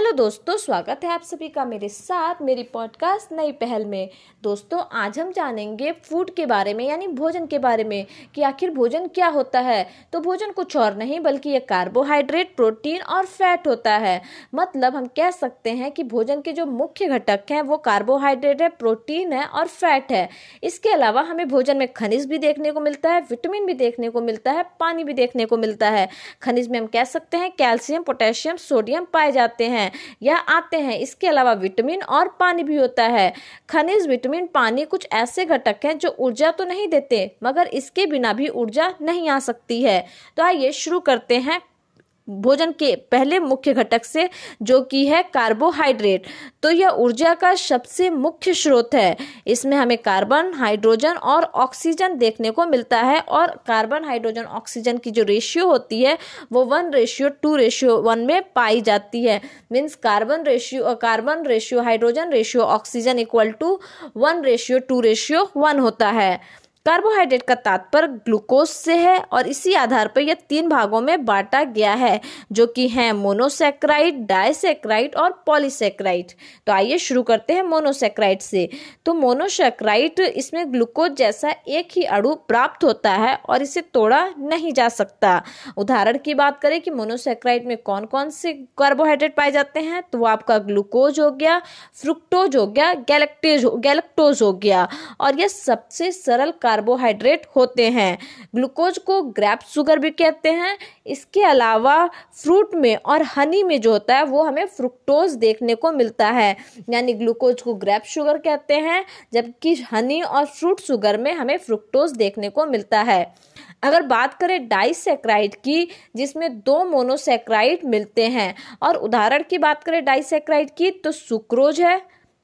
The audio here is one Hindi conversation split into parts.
हेलो दोस्तों, स्वागत है आप सभी का मेरे साथ मेरी पॉडकास्ट नई पहल में। दोस्तों, आज हम जानेंगे फ़ूड के बारे में, यानी भोजन के बारे में, कि आखिर भोजन क्या होता है। तो भोजन कुछ और नहीं, बल्कि ये कार्बोहाइड्रेट प्रोटीन और फैट होता है। मतलब हम कह सकते हैं कि भोजन के जो मुख्य घटक हैं, वो कार्बोहाइड्रेट है प्रोटीन है और फैट है। इसके अलावा हमें भोजन में खनिज भी देखने को मिलता है विटामिन भी देखने को मिलता है, पानी भी देखने को मिलता है। खनिज में हम कह सकते हैं कैल्शियम पोटेशियम सोडियम पाए जाते हैं। हैं या आते हैं। इसके अलावा विटामिन और पानी भी होता है। खनिज, विटामिन, पानी कुछ ऐसे घटक हैं जो ऊर्जा तो नहीं देते, मगर इसके बिना भी ऊर्जा नहीं आ सकती है। तो आइए शुरू करते हैं भोजन के पहले मुख्य घटक से, जो कि है कार्बोहाइड्रेट। तो यह ऊर्जा का सबसे मुख्य स्रोत है। इसमें हमें कार्बन, हाइड्रोजन और ऑक्सीजन देखने को मिलता है और कार्बन, हाइड्रोजन, ऑक्सीजन की जो रेशियो होती है, वो one ratio two ratio one में पाई जाती है। Means carbon ratio carbon ratio hydrogen ratio oxygen equal to one ratio two ratio one होता है। कार्बोहाइड्रेट का तात्पर्य ग्लूकोज से है और इसी आधार पर यह तीन भागों में बांटा गया है, जो कि हैं मोनोसेक्राइड डायसेक्राइड और पॉलीसेक्राइड। तो आइए शुरू करते हैं मोनोसेक्राइड से। तो मोनोसेक्राइड इसमें ग्लूकोज जैसा एक ही अणु प्राप्त होता है और इसे तोड़ा नहीं जा सकता। उदाहरण की बात करें कि मोनोसेक्राइड में कौन कौन से कार्बोहाइड्रेट पाए जाते हैं तो वो आपका ग्लूकोज हो गया, फ्रुक्टोज हो गया, गैलेक्टेज गैलेक्टोज हो गया। और यह सबसे सरल कार्बोहाइड्रेट होते हैं। ग्लूकोज को ग्रैप शुगर भी कहते हैं। इसके अलावा फ्रूट में और हनी में जो होता है, वो हमें फ्रुक्टोज देखने को मिलता है। यानी ग्लूकोज को ग्रैप शुगर कहते हैं, जबकि हनी और फ्रूट शुगर में हमें फ्रुक्टोज देखने को मिलता है। अगर बात करें डाइसेक्राइड की, जिसमें दो मोनोसेक्राइड मिलते हैं, और उदाहरण की बात करें डाइसेक्राइड की तो सुक्रोज है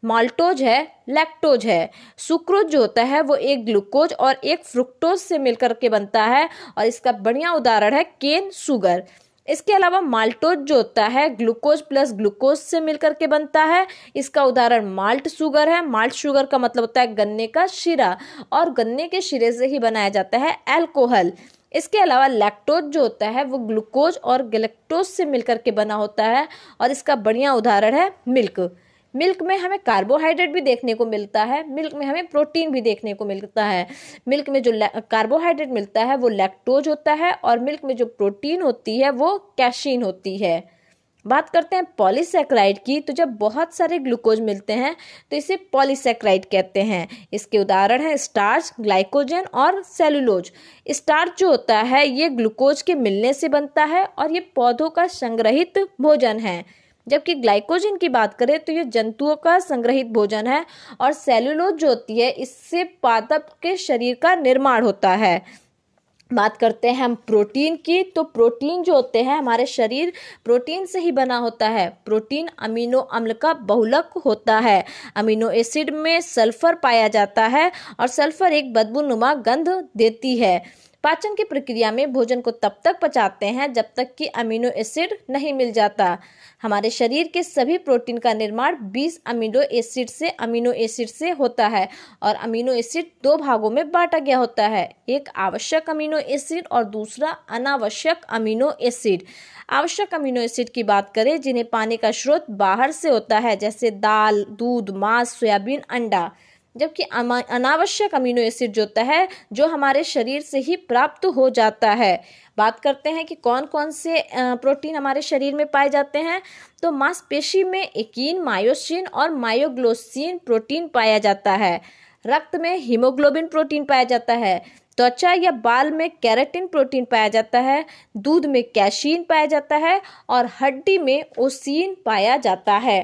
माल्टोज है, लैक्टोज है। सुक्रोज जो होता है, वो एक ग्लूकोज और एक फ्रुक्टोज से मिलकर के बनता है और इसका बढ़िया उदाहरण है केन शुगर इसके अलावा माल्टोज जो होता है, ग्लूकोज प्लस ग्लूकोज से मिलकर के बनता है। इसका उदाहरण माल्ट शुगर है। माल्ट शुगर का मतलब होता है गन्ने का शिरा और गन्ने के शिरे से ही बनाया जाता है एल्कोहल। इसके अलावा लैक्टोज जो होता है, वो ग्लूकोज और गलेक्टोज से मिलकर के बना होता है और इसका बढ़िया उदाहरण है मिल्क। मिल्क में हमें कार्बोहाइड्रेट भी देखने को मिलता है, मिल्क में हमें प्रोटीन भी देखने को मिलता है। मिल्क में जो कार्बोहाइड्रेट मिलता है, वो लैक्टोज होता है और मिल्क में जो प्रोटीन होती है, वो कैशीन होती है। बात करते हैं पॉलीसेक्राइड की तो जब बहुत सारे ग्लूकोज मिलते हैं तो इसे पॉलीसेक्राइड कहते हैं। इसके उदाहरण हैं स्टार्च ग्लाइकोजन और सेलुलोज स्टार्च जो होता है, ये ग्लूकोज के मिलने से बनता है और ये पौधों का संग्रहित भोजन है। जबकि ग्लाइकोजन की बात करें तो ये जंतुओं का संग्रहित भोजन है और सेलुलोज जो होती है, इससे पादप के शरीर का निर्माण होता है। बात करते हैं हम प्रोटीन की तो प्रोटीन जो होते हैं, हमारे शरीर प्रोटीन से ही बना होता है। प्रोटीन अमीनो अम्ल का बहुलक होता है। अमीनो एसिड में सल्फ़र पाया जाता है और सल्फ़र एक बदबूनुमा गंध देती है। पाचन की प्रक्रिया में भोजन को तब तक पचाते हैं जब तक कि अमीनो एसिड नहीं मिल जाता। हमारे शरीर के सभी प्रोटीन का निर्माण 20 अमीनो एसिड से अमीनो एसिड से होता है और अमीनो एसिड दो भागों में बांटा गया होता है, एक आवश्यक अमीनो एसिड और दूसरा अनावश्यक अमीनो एसिड। आवश्यक अमीनो एसिड की बात करें, जिन्हें पानी का स्रोत बाहर से होता है, जैसे दाल, दूध, मांस, सोयाबीन, अंडा। जबकि अनावश्यक अमीनो एसिड जो होता है, जो हमारे शरीर से ही प्राप्त हो जाता है। बात करते हैं कि कौन कौन से प्रोटीन हमारे शरीर में पाए जाते हैं तो मांसपेशी में एकीन, मायोसिन और मायोग्लोसिन प्रोटीन पाया जाता है। रक्त में हीमोग्लोबिन प्रोटीन पाया जाता है। त्वचा या बाल में कैरेटिन प्रोटीन पाया जाता है। दूध में कैशीन पाया जाता है और हड्डी में ओसीन पाया जाता है।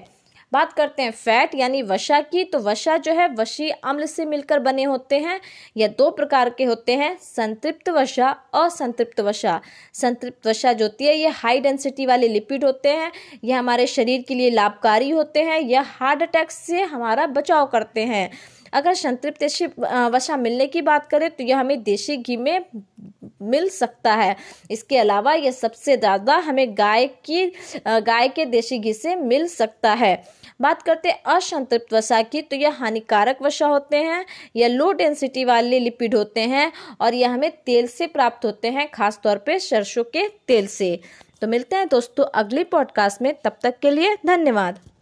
बात करते हैं फैट, यानी वशा की। तो वशा जो है वशी अम्ल से मिलकर बने होते हैं यह दो प्रकार के होते हैं, संतृप्त वशा असंतृप्त वशा संतृप्त वशा जो होती है, ये हाई डेंसिटी वाले लिपिड होते हैं यह हमारे शरीर के लिए लाभकारी होते हैं यह हार्ट अटैक से हमारा बचाव करते हैं। अगर संतृप्त वशा मिलने की बात करें तो यह हमें देशी घी में मिल सकता है। इसके अलावा यह सबसे ज़्यादा हमें गाय की गाय के देशी घी से मिल सकता है। बात करते असंतृप्त वसा की तो यह हानिकारक वसा होते हैं, यह लो डेंसिटी वाले लिपिड होते हैं, और यह हमें तेल से प्राप्त होते हैं, खासतौर पर सरसों के तेल से। तो मिलते हैं दोस्तों अगली पॉडकास्ट में, तब तक के लिए धन्यवाद।